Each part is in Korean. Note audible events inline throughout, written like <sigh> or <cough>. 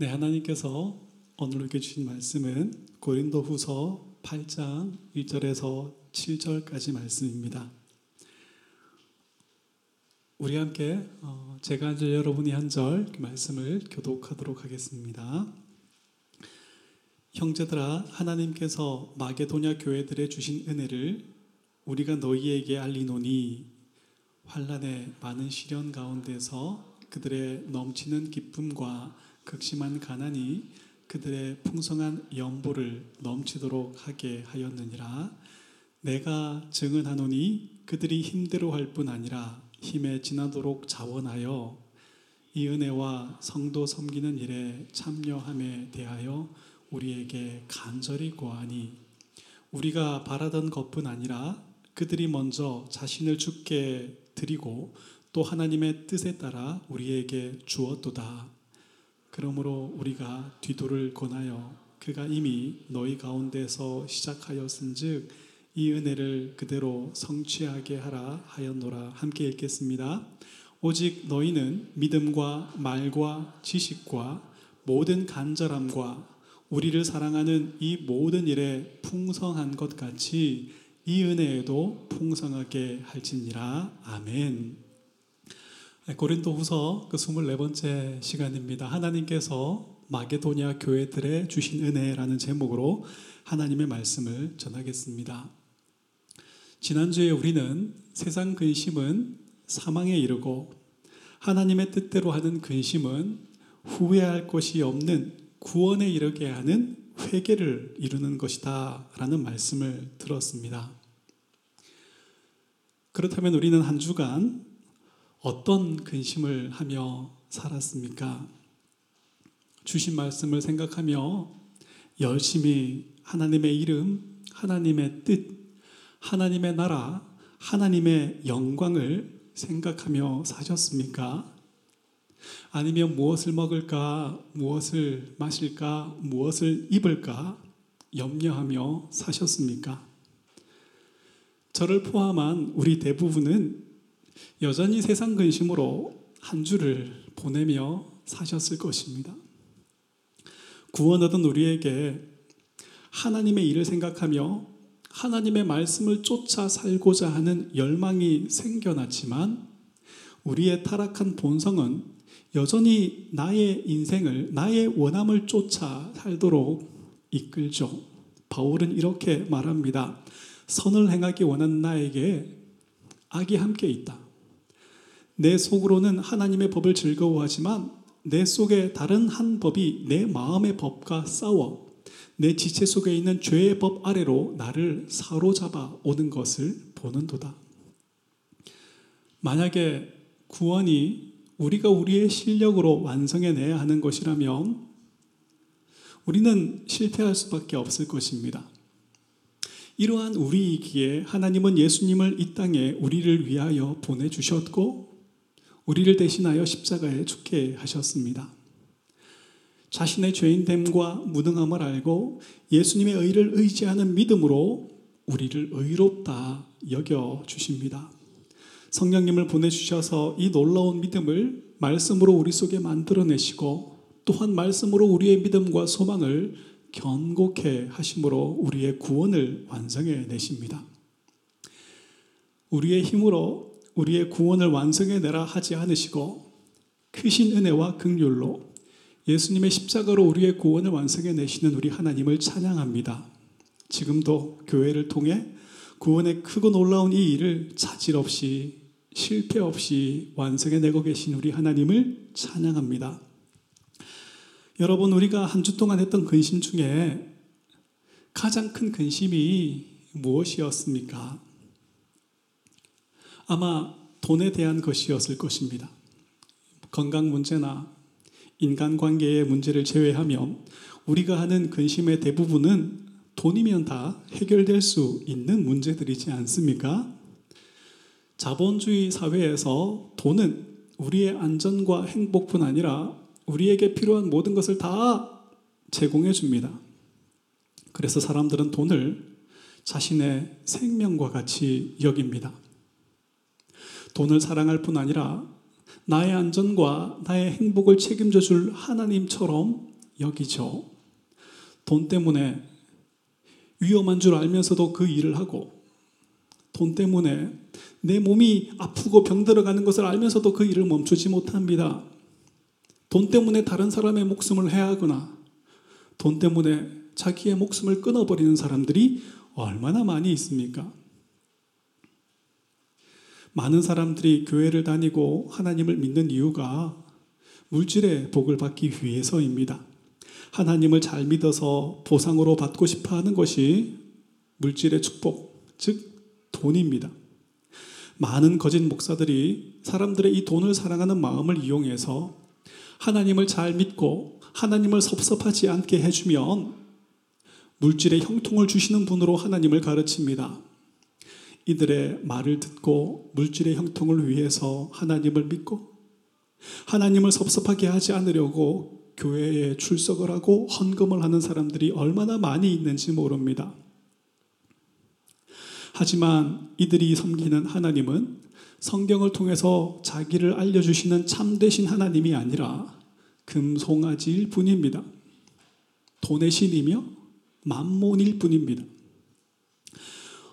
네, 하나님께서 오늘 우리에게 주신 말씀은 고린도 후서 8장 1절에서 7절까지 말씀입니다. 우리 함께 어, 제가 한 절, 여러분이 한 절 말씀을 교독하도록 하겠습니다. 형제들아, 하나님께서 마게도냐 교회들에 주신 은혜를 우리가 너희에게 알리노니 환란의 많은 시련 가운데서 그들의 넘치는 기쁨과 극심한 가난이 그들의 풍성한 연보를 넘치도록 하게 하였느니라. 내가 증언하노니 그들이 힘대로 할뿐 아니라 힘에 지나도록 자원하여 이 은혜와 성도 섬기는 일에 참여함에 대하여 우리에게 간절히 고하니 우리가 바라던 것뿐 아니라 그들이 먼저 자신을 죽게 드리고 또 하나님의 뜻에 따라 우리에게 주었도다. 그러므로 우리가 뒤도를 권하여 그가 이미 너희 가운데서 시작하였은즉 이 은혜를 그대로 성취하게 하라 하였노라 함께 읽겠습니다. 오직 너희는 믿음과 말과 지식과 모든 간절함과 우리를 사랑하는 이 모든 일에 풍성한 것 같이 이 은혜에도 풍성하게 할지니라 아멘. 네, 고린도 후서 그 24번째 시간입니다. 하나님께서 마게도냐 교회들에 주신 은혜라는 제목으로 하나님의 말씀을 전하겠습니다. 지난주에 우리는 세상 근심은 사망에 이르고 하나님의 뜻대로 하는 근심은 후회할 것이 없는 구원에 이르게 하는 회개를 이루는 것이다 라는 말씀을 들었습니다. 그렇다면 우리는 한 주간 어떤 근심을 하며 살았습니까? 주신 말씀을 생각하며 열심히 하나님의 이름, 하나님의 뜻, 하나님의 나라, 하나님의 영광을 생각하며 사셨습니까? 아니면 무엇을 먹을까, 무엇을 마실까, 무엇을 입을까 염려하며 사셨습니까? 저를 포함한 우리 대부분은 여전히 세상 근심으로 한 주를 보내며 사셨을 것입니다. 구원 얻은 우리에게 하나님의 일을 생각하며 하나님의 말씀을 쫓아 살고자 하는 열망이 생겨났지만 우리의 타락한 본성은 여전히 나의 인생을, 나의 원함을 쫓아 살도록 이끌죠. 바울은 이렇게 말합니다. 선을 행하기 원하는 나에게 악이 함께 있다. 내 속으로는 하나님의 법을 즐거워하지만 내 속에 다른 한 법이 내 마음의 법과 싸워 내 지체 속에 있는 죄의 법 아래로 나를 사로잡아 오는 것을 보는도다. 만약에 구원이 우리가 우리의 실력으로 완성해내야 하는 것이라면 우리는 실패할 수밖에 없을 것입니다. 이러한 우리이기에 하나님은 예수님을 이 땅에 우리를 위하여 보내주셨고 우리를 대신하여 십자가에 죽게 하셨습니다. 자신의 죄인됨과 무능함을 알고 예수님의 의를 의지하는 믿음으로 우리를 의롭다 여겨 주십니다. 성령님을 보내주셔서 이 놀라운 믿음을 말씀으로 우리 속에 만들어내시고 또한 말씀으로 우리의 믿음과 소망을 견고케 하심으로 우리의 구원을 완성해 내십니다. 우리의 힘으로 우리의 구원을 완성해 내라 하지 않으시고 크신 은혜와 극률로 예수님의 십자가로 우리의 구원을 완성해 내시는 우리 하나님을 찬양합니다. 지금도 교회를 통해 구원의 크고 놀라운 이 일을 자질 없이 실패 없이 완성해 내고 계신 우리 하나님을 찬양합니다. 여러분 우리가 한 주 동안 했던 근심 중에 가장 큰 근심이 무엇이었습니까? 아마 돈에 대한 것이었을 것입니다. 건강 문제나 인간관계의 문제를 제외하면 우리가 하는 근심의 대부분은 돈이면 다 해결될 수 있는 문제들이지 않습니까? 자본주의 사회에서 돈은 우리의 안전과 행복뿐 아니라 우리에게 필요한 모든 것을 다 제공해 줍니다. 그래서 사람들은 돈을 자신의 생명과 같이 여깁니다. 돈을 사랑할 뿐 아니라 나의 안전과 나의 행복을 책임져 줄 하나님처럼 여기죠. 돈 때문에 위험한 줄 알면서도 그 일을 하고 돈 때문에 내 몸이 아프고 병들어가는 것을 알면서도 그 일을 멈추지 못합니다. 돈 때문에 다른 사람의 목숨을 해하거나 돈 때문에 자기의 목숨을 끊어버리는 사람들이 얼마나 많이 있습니까? 많은 사람들이 교회를 다니고 하나님을 믿는 이유가 물질의 복을 받기 위해서입니다. 하나님을 잘 믿어서 보상으로 받고 싶어 하는 것이 물질의 축복, 즉 돈입니다. 많은 거짓 목사들이 사람들의 이 돈을 사랑하는 마음을 이용해서 하나님을 잘 믿고 하나님을 섭섭하지 않게 해주면 물질의 형통을 주시는 분으로 하나님을 가르칩니다. 이들의 말을 듣고 물질의 형통을 위해서 하나님을 믿고 하나님을 섭섭하게 하지 않으려고 교회에 출석을 하고 헌금을 하는 사람들이 얼마나 많이 있는지 모릅니다. 하지만 이들이 섬기는 하나님은 성경을 통해서 자기를 알려주시는 참되신 하나님이 아니라 금송아지일 뿐입니다. 돈의 신이며 만몬일 뿐입니다.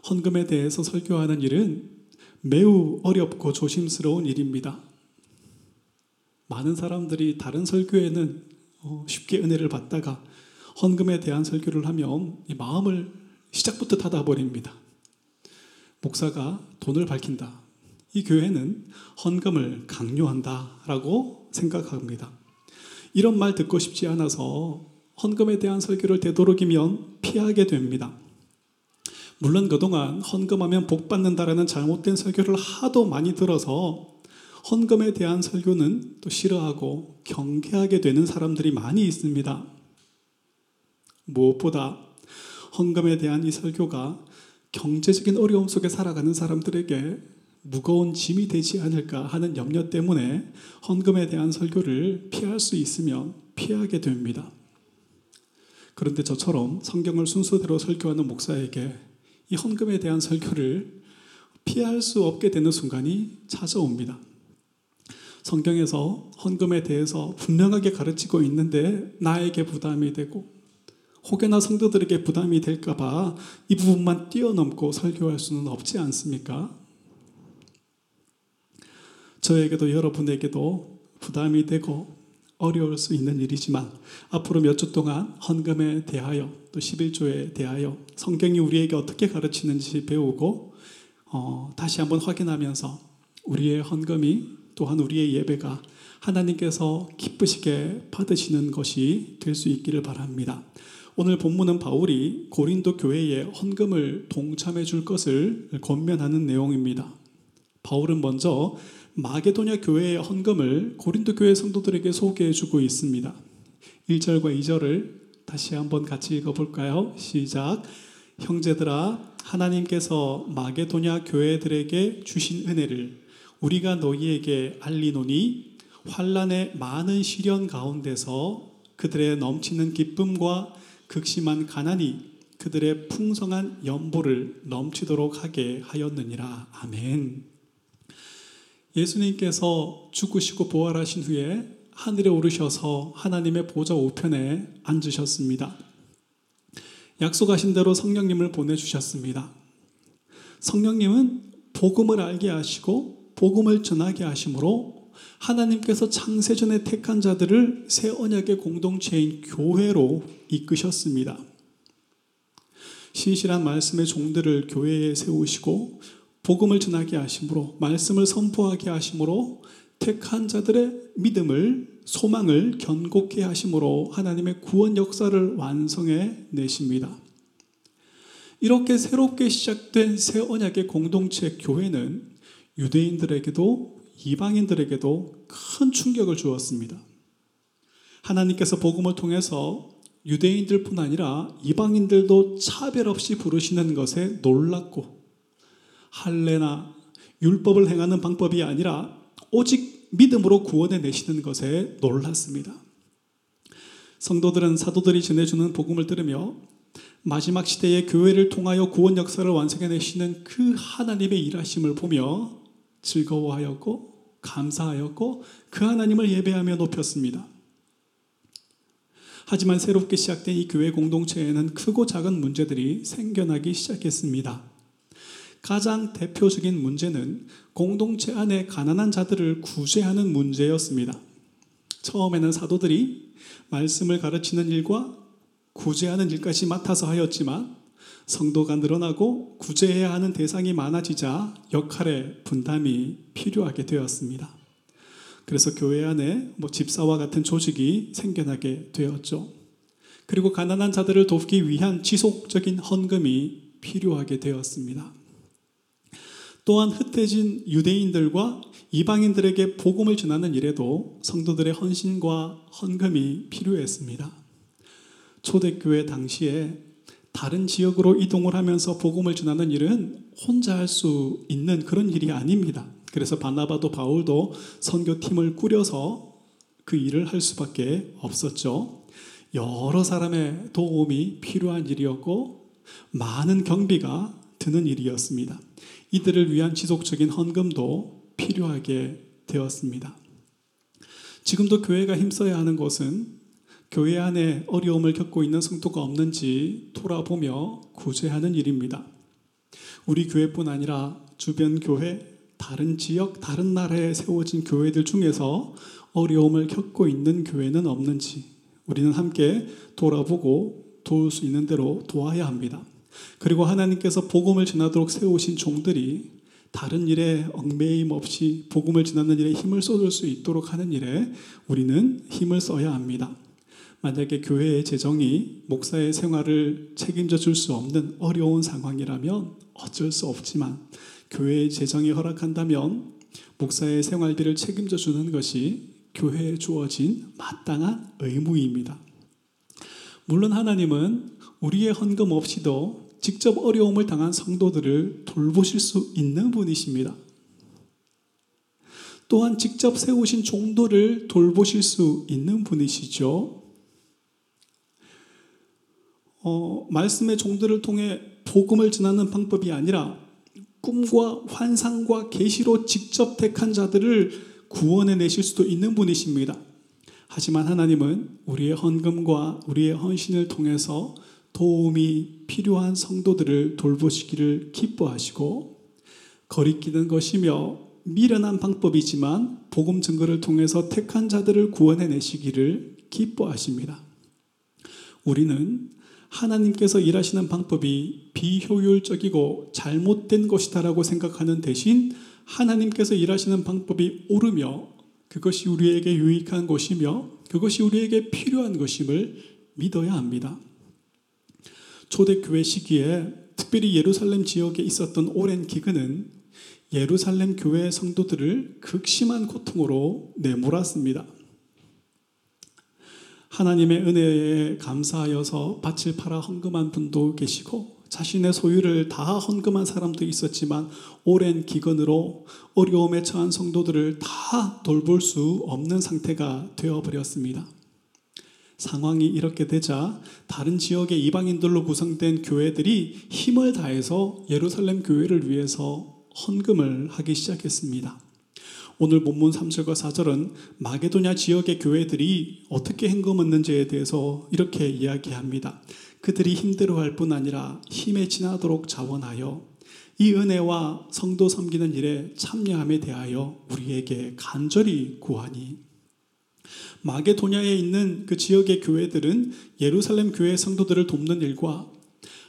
헌금에 대해서 설교하는 일은 매우 어렵고 조심스러운 일입니다. 많은 사람들이 다른 설교에는 어, 쉽게 은혜를 받다가 헌금에 대한 설교를 하면 마음을 시작부터 닫아버립니다. 목사가 돈을 밝힌다. 이 교회는 헌금을 강요한다 라고 생각합니다. 이런 말 듣고 싶지 않아서 헌금에 대한 설교를 되도록이면 피하게 됩니다. 물론 그동안 헌금하면 복 받는다라는 잘못된 설교를 하도 많이 들어서 헌금에 대한 설교는 또 싫어하고 경계하게 되는 사람들이 많이 있습니다. 무엇보다 헌금에 대한 이 설교가 경제적인 어려움 속에 살아가는 사람들에게 무거운 짐이 되지 않을까 하는 염려 때문에 헌금에 대한 설교를 피할 수 있으면 피하게 됩니다. 그런데 저처럼 성경을 순서대로 설교하는 목사에게 이 헌금에 대한 설교를 피할 수 없게 되는 순간이 찾아옵니다. 성경에서 헌금에 대해서 분명하게 가르치고 있는데 나에게 부담이 되고 혹여나 성도들에게 부담이 될까봐 이 부분만 뛰어넘고 설교할 수는 없지 않습니까? 저에게도 여러분에게도 부담이 되고 어려울 수 있는 일이지만 앞으로 몇 주 동안 헌금에 대하여 또 11조에 대하여 성경이 우리에게 어떻게 가르치는지 배우고 어, 다시 한번 확인하면서 우리의 헌금이 또한 우리의 예배가 하나님께서 기쁘시게 받으시는 것이 될 수 있기를 바랍니다. 오늘 본문은 바울이 고린도 교회에 헌금을 동참해 줄 것을 권면하는 내용입니다. 바울은 먼저 마게도냐 교회의 헌금을 고린도 교회 성도들에게 소개해 주고 있습니다. 1절과 2절을 다시 한번 같이 읽어 볼까요? 시작. 형제들아 하나님께서 마게도냐 교회들에게 주신 은혜를 우리가 너희에게 알리노니 환란의 많은 시련 가운데서 그들의 넘치는 기쁨과 극심한 가난이 그들의 풍성한 연보를 넘치도록 하게 하였느니라. 아멘. 예수님께서 죽으시고 부활하신 후에 하늘에 오르셔서 하나님의 보좌 우편에 앉으셨습니다. 약속하신 대로 성령님을 보내주셨습니다. 성령님은 복음을 알게 하시고 복음을 전하게 하심으로 하나님께서 창세전에 택한 자들을 새 언약의 공동체인 교회로 이끄셨습니다. 신실한 말씀의 종들을 교회에 세우시고 복음을 전하게 하심으로 말씀을 선포하게 하심으로 택한 자들의 믿음을 소망을 견고케 하심으로 하나님의 구원 역사를 완성해 내십니다. 이렇게 새롭게 시작된 새 언약의 공동체 교회는 유대인들에게도 이방인들에게도 큰 충격을 주었습니다. 하나님께서 복음을 통해서 유대인들뿐 아니라 이방인들도 차별 없이 부르시는 것에 놀랐고 할례나 율법을 행하는 방법이 아니라 오직 믿음으로 구원해 내시는 것에 놀랐습니다. 성도들은 사도들이 전해주는 복음을 들으며 마지막 시대의 교회를 통하여 구원 역사를 완성해 내시는 그 하나님의 일하심을 보며 즐거워하였고 감사하였고 그 하나님을 예배하며 높였습니다. 하지만 새롭게 시작된 이 교회 공동체에는 크고 작은 문제들이 생겨나기 시작했습니다. 가장 대표적인 문제는 공동체 안에 가난한 자들을 구제하는 문제였습니다. 처음에는 사도들이 말씀을 가르치는 일과 구제하는 일까지 맡아서 하였지만 성도가 늘어나고 구제해야 하는 대상이 많아지자 역할의 분담이 필요하게 되었습니다. 그래서 교회 안에 뭐 집사와 같은 조직이 생겨나게 되었죠. 그리고 가난한 자들을 돕기 위한 지속적인 헌금이 필요하게 되었습니다. 또한 흩어진 유대인들과 이방인들에게 복음을 전하는 일에도 성도들의 헌신과 헌금이 필요했습니다. 초대교회 당시에 다른 지역으로 이동을 하면서 복음을 전하는 일은 혼자 할 수 있는 그런 일이 아닙니다. 그래서 바나바도 바울도 선교팀을 꾸려서 그 일을 할 수밖에 없었죠. 여러 사람의 도움이 필요한 일이었고 많은 경비가 드는 일이었습니다. 이들을 위한 지속적인 헌금도 필요하게 되었습니다. 지금도 교회가 힘써야 하는 것은 교회 안에 어려움을 겪고 있는 성도가 없는지 돌아보며 구제하는 일입니다. 우리 교회뿐 아니라 주변 교회, 다른 지역, 다른 나라에 세워진 교회들 중에서 어려움을 겪고 있는 교회는 없는지 우리는 함께 돌아보고 도울 수 있는 대로 도와야 합니다. 그리고 하나님께서 복음을 전하도록 세우신 종들이 다른 일에 얽매임 없이 복음을 전하는 일에 힘을 쏟을 수 있도록 하는 일에 우리는 힘을 써야 합니다. 만약에 교회의 재정이 목사의 생활을 책임져 줄 수 없는 어려운 상황이라면 어쩔 수 없지만 교회의 재정이 허락한다면 목사의 생활비를 책임져 주는 것이 교회에 주어진 마땅한 의무입니다. 물론 하나님은 우리의 헌금 없이도 직접 어려움을 당한 성도들을 돌보실 수 있는 분이십니다. 또한 직접 세우신 종도를 돌보실 수 있는 분이시죠. 어, 말씀의 종들을 통해 복음을 전하는 방법이 아니라 꿈과 환상과 계시로 직접 택한 자들을 구원해 내실 수도 있는 분이십니다. 하지만 하나님은 우리의 헌금과 우리의 헌신을 통해서 도움이 필요한 성도들을 돌보시기를 기뻐하시고 거리끼는 것이며 미련한 방법이지만 복음 증거를 통해서 택한 자들을 구원해 내시기를 기뻐하십니다. 우리는 하나님께서 일하시는 방법이 비효율적이고 잘못된 것이다라고 생각하는 대신 하나님께서 일하시는 방법이 옳으며 그것이 우리에게 유익한 것이며 그것이 우리에게 필요한 것임을 믿어야 합니다. 초대교회 시기에 특별히 예루살렘 지역에 있었던 오랜 기근은 예루살렘 교회 성도들을 극심한 고통으로 내몰았습니다. 하나님의 은혜에 감사하여서 밭을 팔아 헌금한 분도 계시고 자신의 소유를 다 헌금한 사람도 있었지만 오랜 기근으로 어려움에 처한 성도들을 다 돌볼 수 없는 상태가 되어버렸습니다. 상황이 이렇게 되자 다른 지역의 이방인들로 구성된 교회들이 힘을 다해서 예루살렘 교회를 위해서 헌금을 하기 시작했습니다. 오늘 본문 3절과 4절은 마게도냐 지역의 교회들이 어떻게 행금했는지에 대해서 이렇게 이야기합니다. 그들이 힘들어할 뿐 아니라 힘에 지나도록 자원하여 이 은혜와 성도 섬기는 일에 참여함에 대하여 우리에게 간절히 구하니 마게도냐에 있는 그 지역의 교회들은 예루살렘 교회 성도들을 돕는 일과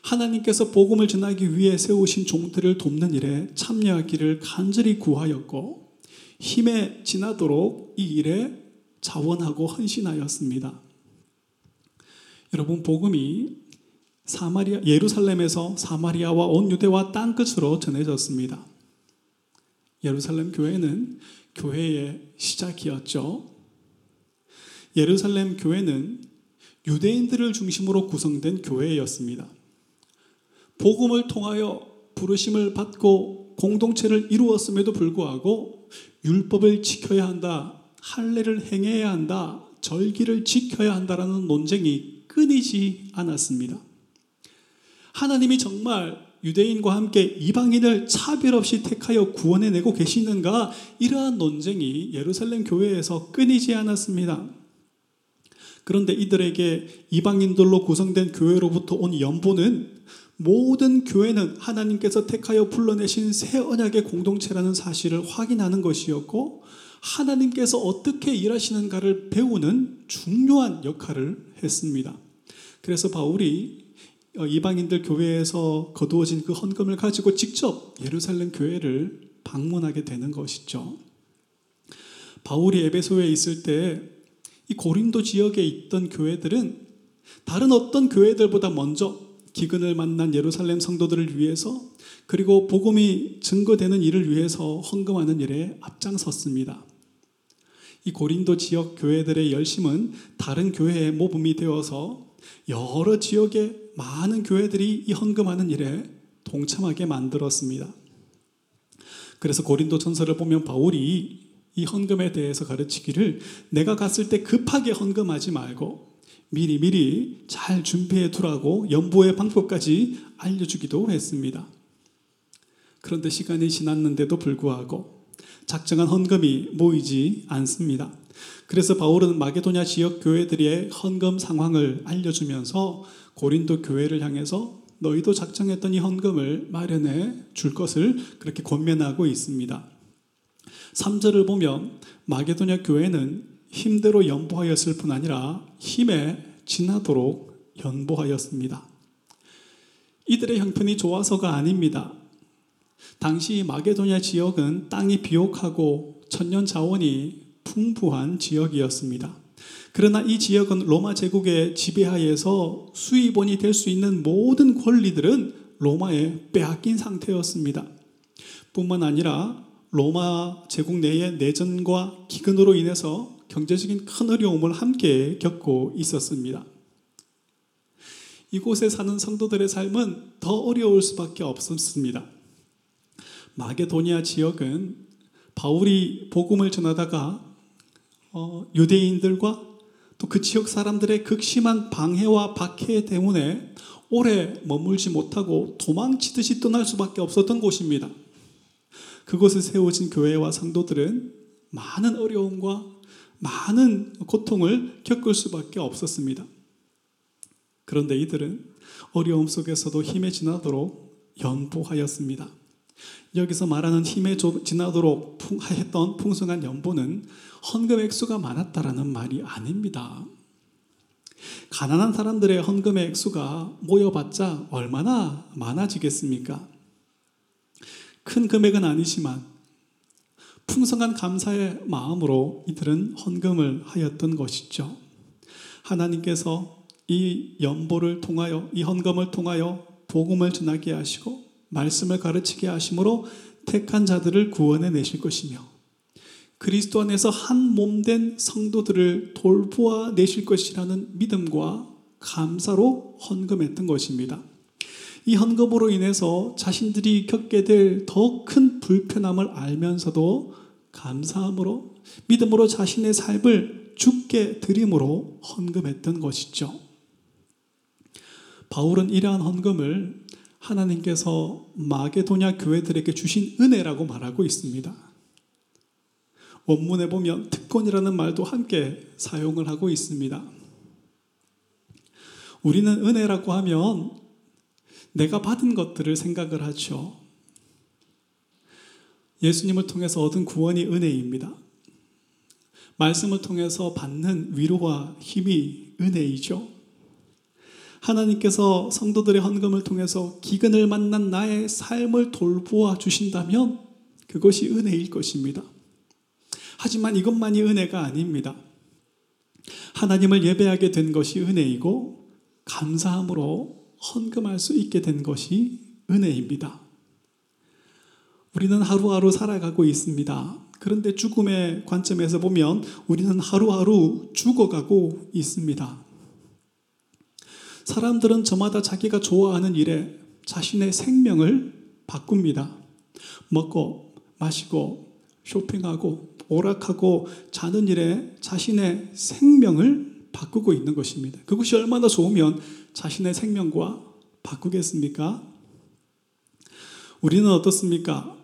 하나님께서 복음을 전하기 위해 세우신 종들을 돕는 일에 참여하기를 간절히 구하였고 힘에 지나도록 이 일에 자원하고 헌신하였습니다. 여러분 복음이 사마리아 예루살렘에서 사마리아와 온 유대와 땅 끝으로 전해졌습니다. 예루살렘 교회는 교회의 시작이었죠. 예루살렘 교회는 유대인들을 중심으로 구성된 교회였습니다. 복음을 통하여 부르심을 받고 공동체를 이루었음에도 불구하고 율법을 지켜야 한다, 할례를 행해야 한다, 절기를 지켜야 한다라는 논쟁이 끊이지 않았습니다. 하나님이 정말 유대인과 함께 이방인을 차별 없이 택하여 구원해내고 계시는가? 이러한 논쟁이 예루살렘 교회에서 끊이지 않았습니다. 그런데 이들에게 이방인들로 구성된 교회로부터 온 연보는 모든 교회는 하나님께서 택하여 불러내신 새 언약의 공동체라는 사실을 확인하는 것이었고 하나님께서 어떻게 일하시는가를 배우는 중요한 역할을 했습니다. 그래서 바울이 어, 이방인들 교회에서 거두어진 그 헌금을 가지고 직접 예루살렘 교회를 방문하게 되는 것이죠. 바울이 에베소에 있을 때 이 고린도 지역에 있던 교회들은 다른 어떤 교회들보다 먼저 기근을 만난 예루살렘 성도들을 위해서 그리고 복음이 증거되는 일을 위해서 헌금하는 일에 앞장섰습니다. 이 고린도 지역 교회들의 열심은 다른 교회의 모범이 되어서 여러 지역의 많은 교회들이 이 헌금하는 일에 동참하게 만들었습니다. 그래서 고린도 전서를 보면 바울이 이 헌금에 대해서 가르치기를 내가 갔을 때 급하게 헌금하지 말고 미리 미리 잘 준비해 두라고 연보의 방법까지 알려주기도 했습니다. 그런데 시간이 지났는데도 불구하고 작정한 헌금이 모이지 않습니다. 그래서 바울은 마게도냐 지역 교회들의 헌금 상황을 알려주면서 고린도 교회를 향해서 너희도 작정했던 이 헌금을 마련해 줄 것을 그렇게 권면하고 있습니다. 3절을 보면 마게도냐 교회는 힘대로 연보하였을 뿐 아니라 힘에 지나도록 연보하였습니다. 이들의 형편이 좋아서가 아닙니다. 당시 마게도냐 지역은 땅이 비옥하고 천년 자원이 풍부한 지역이었습니다. 그러나 이 지역은 로마 제국의 지배하에서 수입원이 될 수 있는 모든 권리들은 로마에 빼앗긴 상태였습니다. 뿐만 아니라 로마 제국 내의 내전과 기근으로 인해서 경제적인 큰 어려움을 함께 겪고 있었습니다. 이곳에 사는 성도들의 삶은 더 어려울 수밖에 없었습니다. 마게도니아 지역은 바울이 복음을 전하다가 어, 유대인들과 또 그 지역 사람들의 극심한 방해와 박해 때문에 오래 머물지 못하고 도망치듯이 떠날 수밖에 없었던 곳입니다. 그곳에 세워진 교회와 성도들은 많은 어려움과 많은 고통을 겪을 수밖에 없었습니다. 그런데 이들은 어려움 속에서도 힘에 지나도록 연보하였습니다. 여기서 말하는 힘에 지나도록 했던 풍성한 연보는 헌금 액수가 많았다라는 말이 아닙니다. 가난한 사람들의 헌금의 액수가 모여봤자 얼마나 많아지겠습니까? 큰 금액은 아니지만 풍성한 감사의 마음으로 이들은 헌금을 하였던 것이죠. 하나님께서 이 연보를 통하여 이 헌금을 통하여 복음을 전하게 하시고 말씀을 가르치게 하심으로 택한 자들을 구원해 내실 것이며 그리스도 안에서 한 몸 된 성도들을 돌보아 내실 것이라는 믿음과 감사로 헌금했던 것입니다. 이 헌금으로 인해서 자신들이 겪게 될 더 큰 불편함을 알면서도 감사함으로 믿음으로 자신의 삶을 죽게 드림으로 헌금했던 것이죠. 바울은 이러한 헌금을 하나님께서 마게도냐 교회들에게 주신 은혜라고 말하고 있습니다. 원문에 보면 특권이라는 말도 함께 사용을 하고 있습니다. 우리는 은혜라고 하면 내가 받은 것들을 생각을 하죠. 예수님을 통해서 얻은 구원이 은혜입니다. 말씀을 통해서 받는 위로와 힘이 은혜이죠. 하나님께서 성도들의 헌금을 통해서 기근을 만난 나의 삶을 돌보아 주신다면 그것이 은혜일 것입니다. 하지만 이것만이 은혜가 아닙니다. 하나님을 예배하게 된 것이 은혜이고 감사함으로 헌금할 수 있게 된 것이 은혜입니다. 우리는 하루하루 살아가고 있습니다. 그런데 죽음의 관점에서 보면 우리는 하루하루 죽어가고 있습니다. 사람들은 저마다 자기가 좋아하는 일에 자신의 생명을 바꿉니다. 먹고 마시고 쇼핑하고 오락하고 자는 일에 자신의 생명을 바꾸고 있는 것입니다. 그것이 얼마나 좋으면 자신의 생명과 바꾸겠습니까? 우리는 어떻습니까?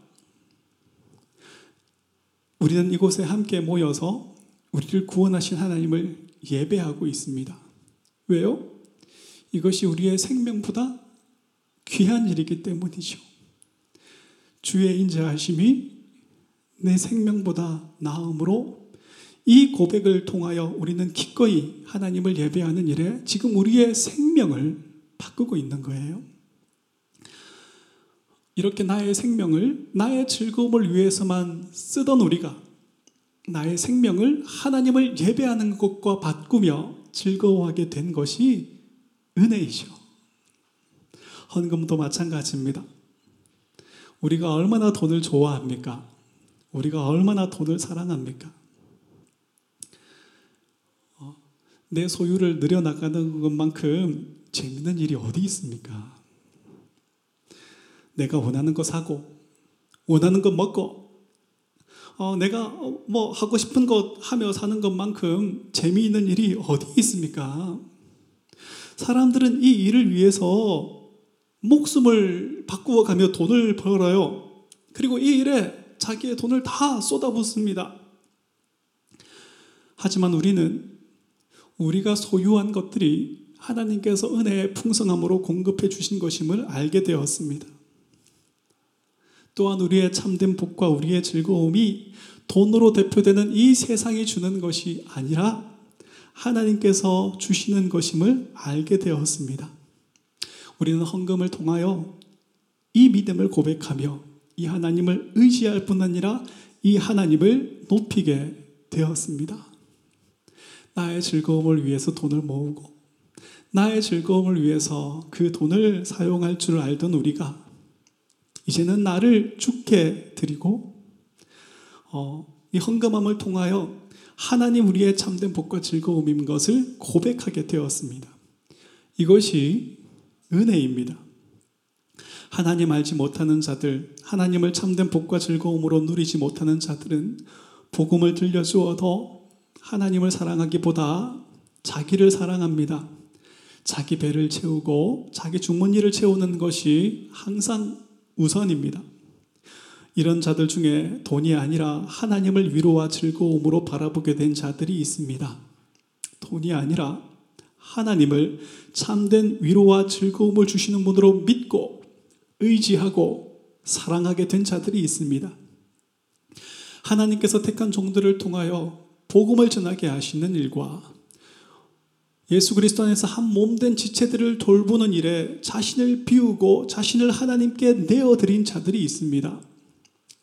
우리는 이곳에 함께 모여서 우리를 구원하신 하나님을 예배하고 있습니다. 왜요? 이것이 우리의 생명보다 귀한 일이기 때문이죠. 주의 인자하심이 내 생명보다 나음으로 이 고백을 통하여 우리는 기꺼이 하나님을 예배하는 일에 지금 우리의 생명을 바꾸고 있는 거예요. 이렇게 나의 생명을 나의 즐거움을 위해서만 쓰던 우리가 나의 생명을 하나님을 예배하는 것과 바꾸며 즐거워하게 된 것이 은혜이죠. 헌금도 마찬가지입니다. 우리가 얼마나 돈을 좋아합니까? 우리가 얼마나 돈을 사랑합니까? 어, 내 소유를 늘려나가는 것만큼 재밌는 일이 어디 있습니까? 내가 원하는 거 사고, 원하는 거 먹고, 어, 내가 뭐 하고 싶은 것 하며 사는 것만큼 재미있는 일이 어디 있습니까? 사람들은 이 일을 위해서 목숨을 바꾸어 가며 돈을 벌어요. 그리고 이 일에 자기의 돈을 다 쏟아붓습니다. 하지만 우리는 우리가 소유한 것들이 하나님께서 은혜의 풍성함으로 공급해 주신 것임을 알게 되었습니다. 또한 우리의 참된 복과 우리의 즐거움이 돈으로 대표되는 이 세상이 주는 것이 아니라 하나님께서 주시는 것임을 알게 되었습니다. 우리는 헌금을 통하여 이 믿음을 고백하며 이 하나님을 의지할 뿐 아니라 이 하나님을 높이게 되었습니다. 나의 즐거움을 위해서 돈을 모으고 나의 즐거움을 위해서 그 돈을 사용할 줄 알던 우리가 이제는 나를 죽게 드리고 어, 이 헌금함을 통하여 하나님 우리의 참된 복과 즐거움인 것을 고백하게 되었습니다. 이것이 은혜입니다. 하나님 알지 못하는 자들, 하나님을 참된 복과 즐거움으로 누리지 못하는 자들은 복음을 들려주어도 하나님을 사랑하기보다 자기를 사랑합니다. 자기 배를 채우고 자기 주머니를 채우는 것이 항상 우선입니다. 이런 자들 중에 돈이 아니라 하나님을 위로와 즐거움으로 바라보게 된 자들이 있습니다. 돈이 아니라 하나님을 참된 위로와 즐거움을 주시는 분으로 믿고 의지하고 사랑하게 된 자들이 있습니다. 하나님께서 택한 종들을 통하여 복음을 전하게 하시는 일과 예수 그리스도 안에서 한 몸 된 지체들을 돌보는 일에 자신을 비우고 자신을 하나님께 내어드린 자들이 있습니다.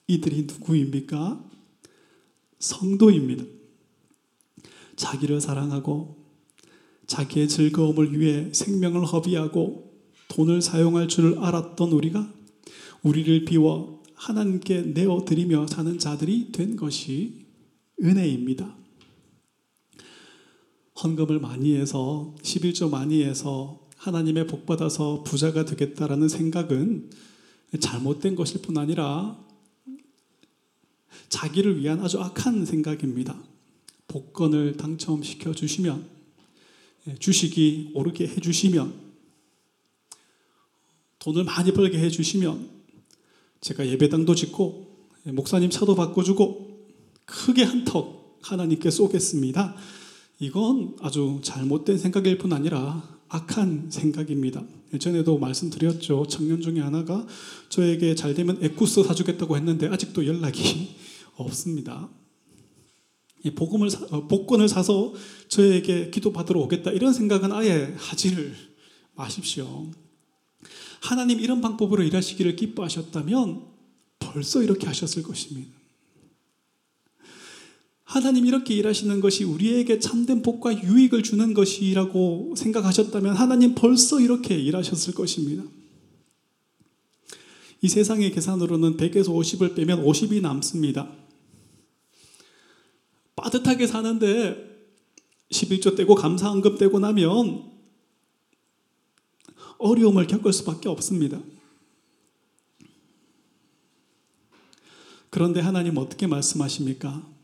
이들이 누구입니까? 성도입니다. 자기를 사랑하고 자기의 즐거움을 위해 생명을 허비하고 돈을 사용할 줄 알았던 우리가 우리를 비워 하나님께 내어드리며 사는 자들이 된 것이 은혜입니다. 헌금을 많이 해서 11조 많이 해서 하나님의 복 받아서 부자가 되겠다라는 생각은 잘못된 것일 뿐 아니라 자기를 위한 아주 악한 생각입니다. 복권을 당첨시켜 주시면 예, 주식이 오르게 해 주시면 돈을 많이 벌게 해 주시면 제가 예배당도 짓고 예, 목사님 차도 바꿔 주고 크게 한턱 하나님께 쏘겠습니다. 이건 아주 잘못된 생각일 뿐 아니라 악한 생각입니다. 예전에도 말씀드렸죠. 청년 중에 하나가 저에게 잘 되면 에쿠스 사주겠다고 했는데 아직도 연락이 <laughs> 없습니다. 복음을 사, 어, 복권을 사서 저에게 기도받으러 오겠다 이런 생각은 아예 하지를 마십시오. 하나님 이런 방법으로 일하시기를 기뻐하셨다면 벌써 이렇게 하셨을 것입니다. 하나님 이렇게 일하시는 것이 우리에게 참된 복과 유익을 주는 것이라고 생각하셨다면 하나님 벌써 이렇게 일하셨을 것입니다. 이 세상의 계산으로는 100에서 50을 빼면 50이 남습니다. 빠듯하게 사는데 11조 떼고 감사헌금 떼고 나면 어려움을 겪을 수밖에 없습니다. 그런데 하나님 어떻게 말씀하십니까?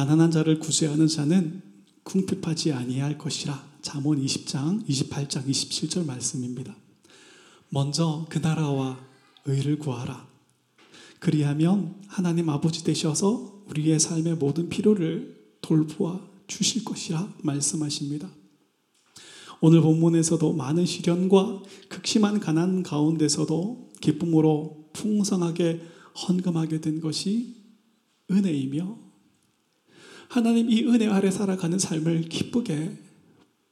가난한 자를 구제하는 자는 궁핍하지 아니할 것이라. 잠언 20장, 28장, 27절 말씀입니다. 먼저 그 나라와 의를 구하라. 그리하면 하나님 아버지 되셔서 우리의 삶의 모든 필요를 돌보아 주실 것이라 말씀하십니다. 오늘 본문에서도 많은 시련과 극심한 가난 가운데서도 기쁨으로 풍성하게 헌금하게 된 것이 은혜이며 하나님 이 은혜 아래 살아가는 삶을 기쁘게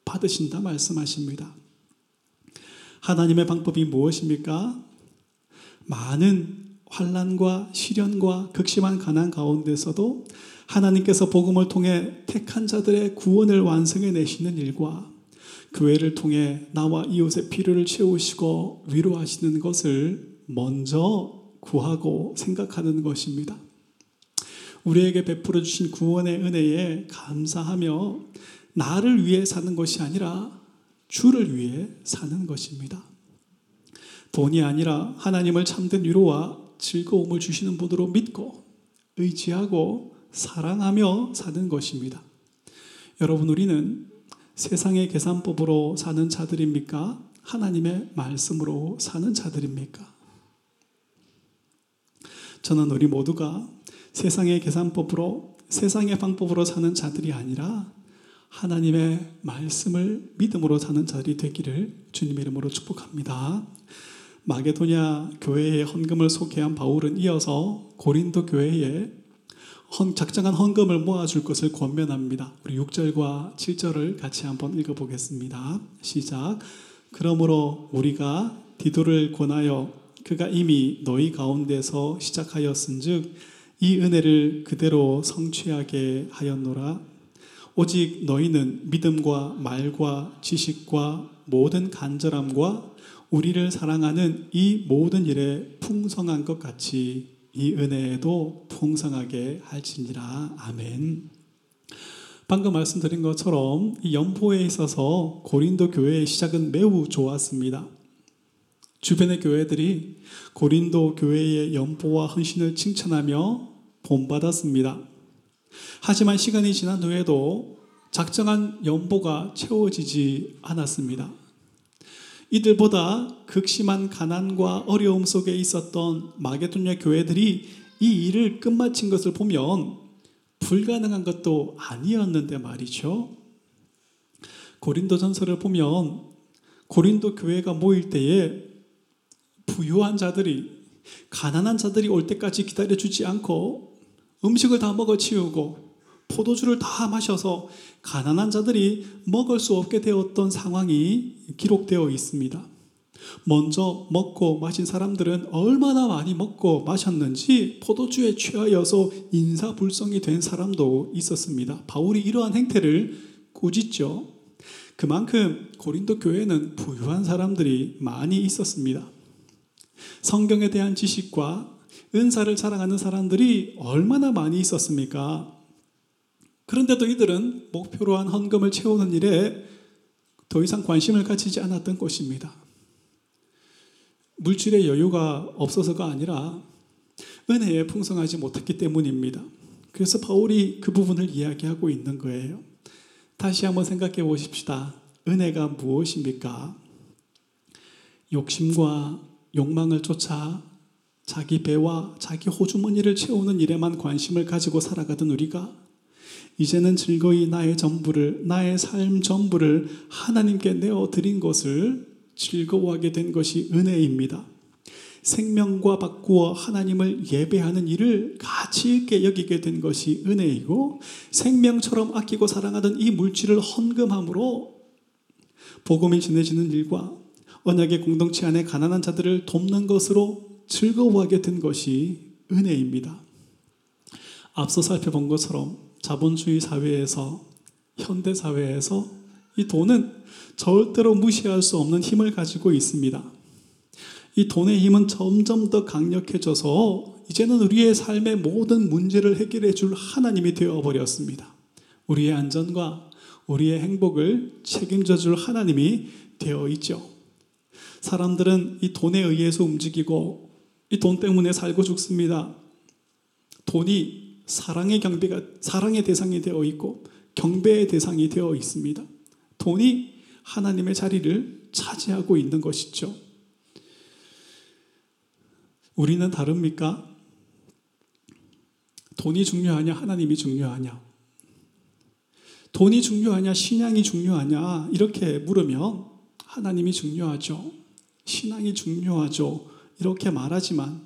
받으신다 말씀하십니다. 하나님의 방법이 무엇입니까? 많은 환란과 시련과 극심한 가난 가운데서도 하나님께서 복음을 통해 택한 자들의 구원을 완성해 내시는 일과 교회를 통해 나와 이웃의 필요를 채우시고 위로하시는 것을 먼저 구하고 생각하는 것입니다. 우리에게 베풀어 주신 구원의 은혜에 감사하며 나를 위해 사는 것이 아니라 주를 위해 사는 것입니다. 돈이 아니라 하나님을 참된 위로와 즐거움을 주시는 분으로 믿고 의지하고 사랑하며 사는 것입니다. 여러분, 우리는 세상의 계산법으로 사는 자들입니까? 하나님의 말씀으로 사는 자들입니까? 저는 우리 모두가 세상의 계산법으로 세상의 방법으로 사는 자들이 아니라 하나님의 말씀을 믿음으로 사는 자들이 되기를 주님 이름으로 축복합니다. 마게도냐 교회의 헌금을 소개한 바울은 이어서 고린도 교회에 작정한 헌금을 모아줄 것을 권면합니다. 우리 6절과 7절을 같이 한번 읽어보겠습니다. 시작. 그러므로 우리가 디도를 권하여 그가 이미 너희 가운데서 시작하였은즉 이 은혜를 그대로 성취하게 하였노라. 오직 너희는 믿음과 말과 지식과 모든 간절함과 우리를 사랑하는 이 모든 일에 풍성한 것 같이 이 은혜에도 풍성하게 할지니라. 아멘. 방금 말씀드린 것처럼 이 연포에 있어서 고린도 교회의 시작은 매우 좋았습니다. 주변의 교회들이 고린도 교회의 연보와 헌신을 칭찬하며 본받았습니다. 하지만 시간이 지난 후에도 작정한 연보가 채워지지 않았습니다. 이들보다 극심한 가난과 어려움 속에 있었던 마게도냐 교회들이 이 일을 끝마친 것을 보면 불가능한 것도 아니었는데 말이죠. 고린도 전설을 보면 고린도 교회가 모일 때에 부유한 자들이 가난한 자들이 올 때까지 기다려 주지 않고 음식을 다 먹어 치우고 포도주를 다 마셔서 가난한 자들이 먹을 수 없게 되었던 상황이 기록되어 있습니다. 먼저 먹고 마신 사람들은 얼마나 많이 먹고 마셨는지 포도주에 취하여서 인사불성이 된 사람도 있었습니다. 바울이 이러한 행태를 꾸짖죠. 그만큼 고린도 교회는 부유한 사람들이 많이 있었습니다. 성경에 대한 지식과 은사를 자랑하는 사람들이 얼마나 많이 있었습니까? 그런데도 이들은 목표로 한 헌금을 채우는 일에 더 이상 관심을 가지지 않았던 것입니다. 물질의 여유가 없어서가 아니라 은혜에 풍성하지 못했기 때문입니다. 그래서 바울이 그 부분을 이야기하고 있는 거예요. 다시 한번 생각해 보십시다. 은혜가 무엇입니까? 욕심과 욕망을 쫓아 자기 배와 자기 호주머니를 채우는 일에만 관심을 가지고 살아가던 우리가 이제는 즐거이 나의 전부를, 나의 삶 전부를 하나님께 내어 드린 것을 즐거워하게 된 것이 은혜입니다. 생명과 바꾸어 하나님을 예배하는 일을 가치 있게 여기게 된 것이 은혜이고 생명처럼 아끼고 사랑하던 이 물질을 헌금함으로 복음이 전해지는 일과 언약의 공동체 안에 가난한 자들을 돕는 것으로 즐거워하게 된 것이 은혜입니다. 앞서 살펴본 것처럼 자본주의 사회에서 현대 사회에서 이 돈은 절대로 무시할 수 없는 힘을 가지고 있습니다. 이 돈의 힘은 점점 더 강력해져서 이제는 우리의 삶의 모든 문제를 해결해 줄 하나님이 되어 버렸습니다. 우리의 안전과 우리의 행복을 책임져 줄 하나님이 되어 있죠. 사람들은 이 돈에 의해서 움직이고 이 돈 때문에 살고 죽습니다. 돈이 사랑의 경배가 사랑의 대상이 되어 있고 경배의 대상이 되어 있습니다. 돈이 하나님의 자리를 차지하고 있는 것이죠. 우리는 다릅니까? 돈이 중요하냐, 하나님이 중요하냐? 돈이 중요하냐, 신앙이 중요하냐? 이렇게 물으면 하나님이 중요하죠. 신앙이 중요하죠. 이렇게 말하지만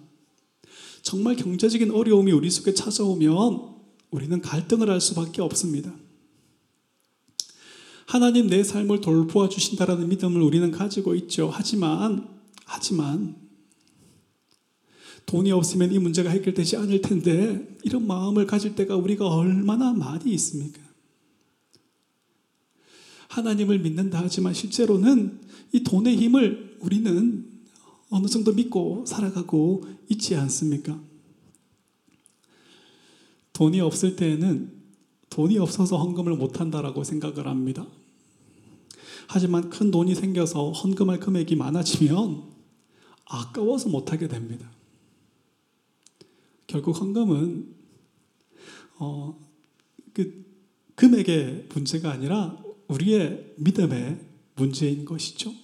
정말 경제적인 어려움이 우리 속에 찾아오면 우리는 갈등을 할 수밖에 없습니다. 하나님 내 삶을 돌보아 주신다라는 믿음을 우리는 가지고 있죠. 하지만 하지만 돈이 없으면 이 문제가 해결되지 않을 텐데 이런 마음을 가질 때가 우리가 얼마나 많이 있습니까? 하나님을 믿는다 하지만 실제로는 이 돈의 힘을 우리는 어느 정도 믿고 살아가고 있지 않습니까? 돈이 없을 때에는 돈이 없어서 헌금을 못한다라고 생각을 합니다. 하지만 큰 돈이 생겨서 헌금할 금액이 많아지면 아까워서 못하게 됩니다. 결국 헌금은 어, 그 금액의 문제가 아니라 우리의 믿음의 문제인 것이죠.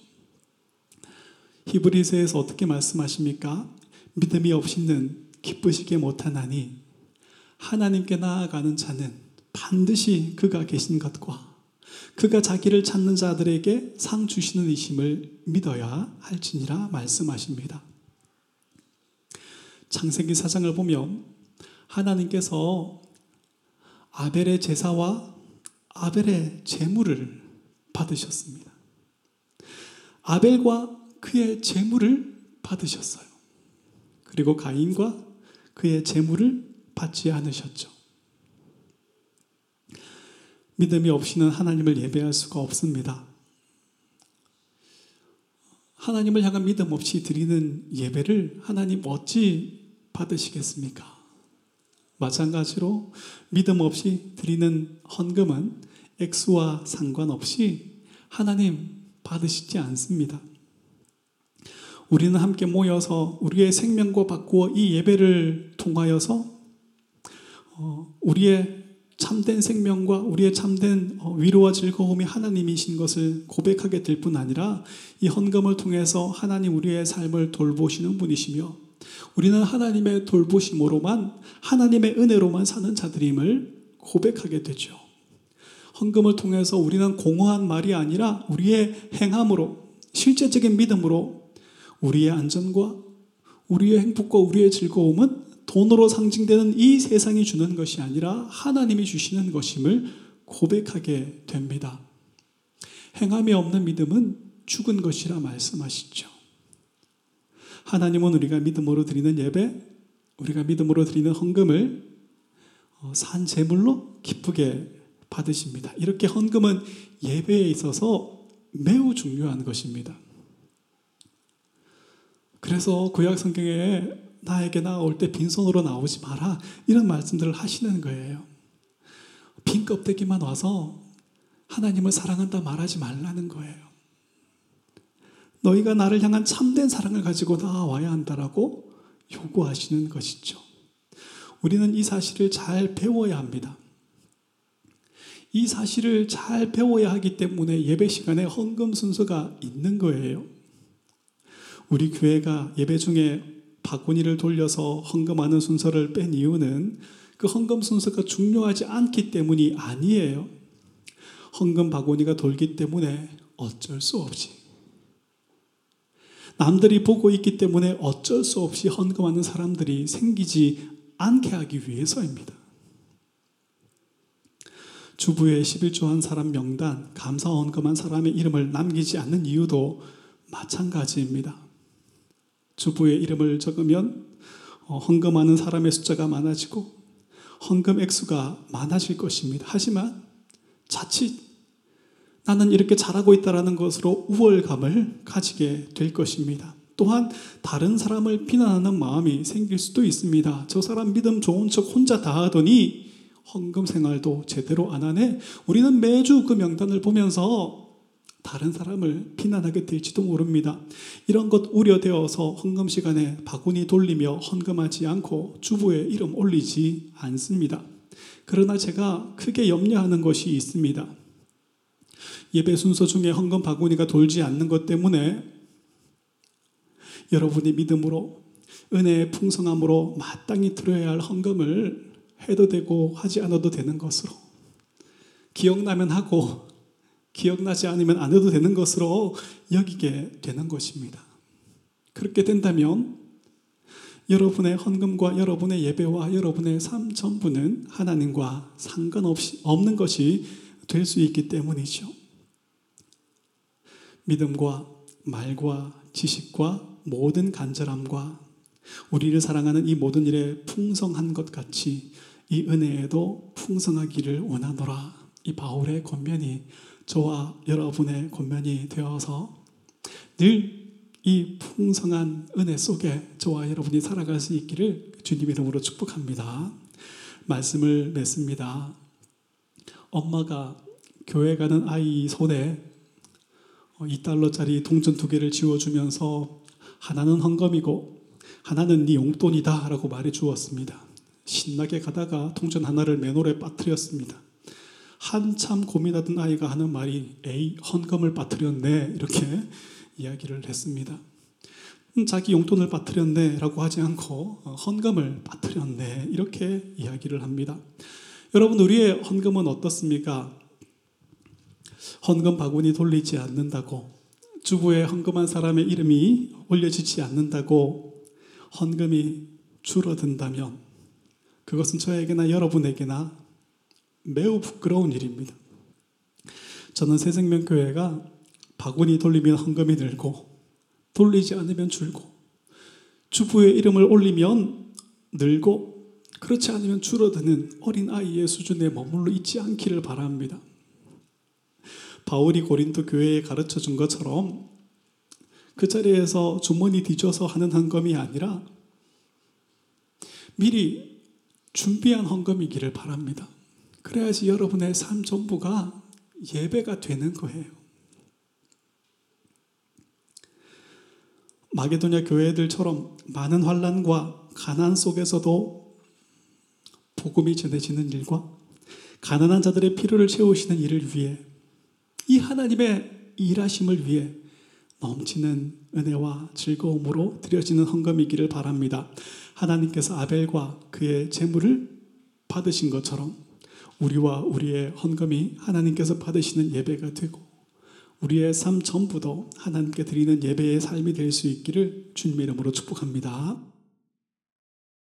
히브리서에서 어떻게 말씀하십니까? 믿음이 없이는 기쁘시게 못하나니 하나님께 나아가는 자는 반드시 그가 계신 것과 그가 자기를 찾는 자들에게 상 주시는 이심을 믿어야 할지니라 말씀하십니다. 창세기 사장을 보면 하나님께서 아벨의 제사와 아벨의 제물을 받으셨습니다. 아벨과 그의 제물을 받으셨어요. 그리고 가인과 그의 제물을 받지 않으셨죠. 믿음이 없이는 하나님을 예배할 수가 없습니다. 하나님을 향한 믿음 없이 드리는 예배를 하나님 어찌 받으시겠습니까? 마찬가지로 믿음 없이 드리는 헌금은 액수와 상관없이 하나님 받으시지 않습니다. 우리는 함께 모여서 우리의 생명과 바꾸어 이 예배를 통하여서 어, 우리의 참된 생명과 우리의 참된 어, 위로와 즐거움이 하나님이신 것을 고백하게 될 뿐 아니라 이 헌금을 통해서 하나님 우리의 삶을 돌보시는 분이시며 우리는 하나님의 돌보심으로만 하나님의 은혜로만 사는 자들임을 고백하게 되죠. 헌금을 통해서 우리는 공허한 말이 아니라 우리의 행함으로 실제적인 믿음으로 우리의 안전과 우리의 행복과 우리의 즐거움은 돈으로 상징되는 이 세상이 주는 것이 아니라 하나님이 주시는 것임을 고백하게 됩니다. 행함이 없는 믿음은 죽은 것이라 말씀하시죠. 하나님은 우리가 믿음으로 드리는 예배, 우리가 믿음으로 드리는 헌금을 어, 산 제물로 기쁘게 받으십니다. 이렇게 헌금은 예배에 있어서 매우 중요한 것입니다. 그래서 구약 성경에 나에게 나올 때 빈손으로 나오지 마라 이런 말씀들을 하시는 거예요. 빈 껍데기만 와서 하나님을 사랑한다 말하지 말라는 거예요. 너희가 나를 향한 참된 사랑을 가지고 나와야 한다라고 요구하시는 것이죠. 우리는 이 사실을 잘 배워야 합니다. 이 사실을 잘 배워야 하기 때문에 예배 시간에 헌금 순서가 있는 거예요. 우리 교회가 예배 중에 바구니를 돌려서 헌금하는 순서를 뺀 이유는 그 헌금 순서가 중요하지 않기 때문이 아니에요. 헌금 바구니가 돌기 때문에 어쩔 수 없이 남들이 보고 있기 때문에 어쩔 수 없이 헌금하는 사람들이 생기지 않게 하기 위해서입니다. 주부에 11조 한 사람 명단, 감사 헌금한 사람의 이름을 남기지 않는 이유도 마찬가지입니다. 주부의 이름을 적으면 어, 헌금하는 사람의 숫자가 많아지고 헌금 액수가 많아질 것입니다. 하지만 자칫 나는 이렇게 잘하고 있다라는 것으로 우월감을 가지게 될 것입니다. 또한 다른 사람을 비난하는 마음이 생길 수도 있습니다. 저 사람 믿음 좋은 척 혼자 다 하더니 헌금 생활도 제대로 안 하네. 우리는 매주 그 명단을 보면서 다른 사람을 비난하게 될지도 모릅니다. 이런 것 우려되어서 헌금 시간에 바구니 돌리며 헌금하지 않고 주부의 이름 올리지 않습니다. 그러나 제가 크게 염려하는 것이 있습니다. 예배 순서 중에 헌금 바구니가 돌지 않는 것 때문에 여러분이 믿음으로 은혜의 풍성함으로 마땅히 드려야 할 헌금을 해도 되고 하지 않아도 되는 것으로 기억나면 하고 기억나지 않으면 안 해도 되는 것으로 여기게 되는 것입니다. 그렇게 된다면 여러분의 헌금과 여러분의 예배와 여러분의 삶 전부는 하나님과 상관없이 없는 것이 될 수 있기 때문이죠. 믿음과 말과 지식과 모든 간절함과 우리를 사랑하는 이 모든 일에 풍성한 것 같이 이 은혜에도 풍성하기를 원하노라. 이 바울의 권면이 저와 여러분의 권면이 되어서 늘 이 풍성한 은혜 속에 저와 여러분이 살아갈 수 있기를 주님 이름으로 축복합니다. 말씀을 맺습니다. 엄마가 교회 가는 아이 손에 2달러짜리 동전 두 개를 지워주면서 하나는 헌금이고 하나는 네 용돈이다 라고 말해 주었습니다. 신나게 가다가 동전 하나를 맨홀에 빠뜨렸습니다. 한참 고민하던 아이가 하는 말이 에이 헌금을 빠뜨렸네 이렇게 <laughs> 이야기를 했습니다. 음, 자기 용돈을 빠뜨렸네 라고 하지 않고 어, 헌금을 빠뜨렸네 이렇게 이야기를 합니다. 여러분 우리의 헌금은 어떻습니까? 헌금 바구니 돌리지 않는다고 주부에 헌금한 사람의 이름이 올려지지 않는다고 헌금이 줄어든다면 그것은 저에게나 여러분에게나 매우 부끄러운 일입니다. 저는 새생명교회가 바구니 돌리면 헌금이 늘고 돌리지 않으면 줄고 주부의 이름을 올리면 늘고 그렇지 않으면 줄어드는 어린 아이의 수준에 머물러 있지 않기를 바랍니다. 바울이 고린도 교회에 가르쳐 준 것처럼 그 자리에서 주머니 뒤져서 하는 헌금이 아니라 미리 준비한 헌금이기를 바랍니다. 그래야지 여러분의 삶 전부가 예배가 되는 거예요. 마게도냐 교회들처럼 많은 환란과 가난 속에서도 복음이 전해지는 일과 가난한 자들의 필요를 채우시는 일을 위해 이 하나님의 일하심을 위해 넘치는 은혜와 즐거움으로 드려지는 헌금이기를 바랍니다. 하나님께서 아벨과 그의 재물을 받으신 것처럼 우리와 우리의 헌금이 하나님께서 받으시는 예배가 되고 우리의 삶 전부도 하나님께 드리는 예배의 삶이 될 수 있기를 주님의 이름으로 축복합니다.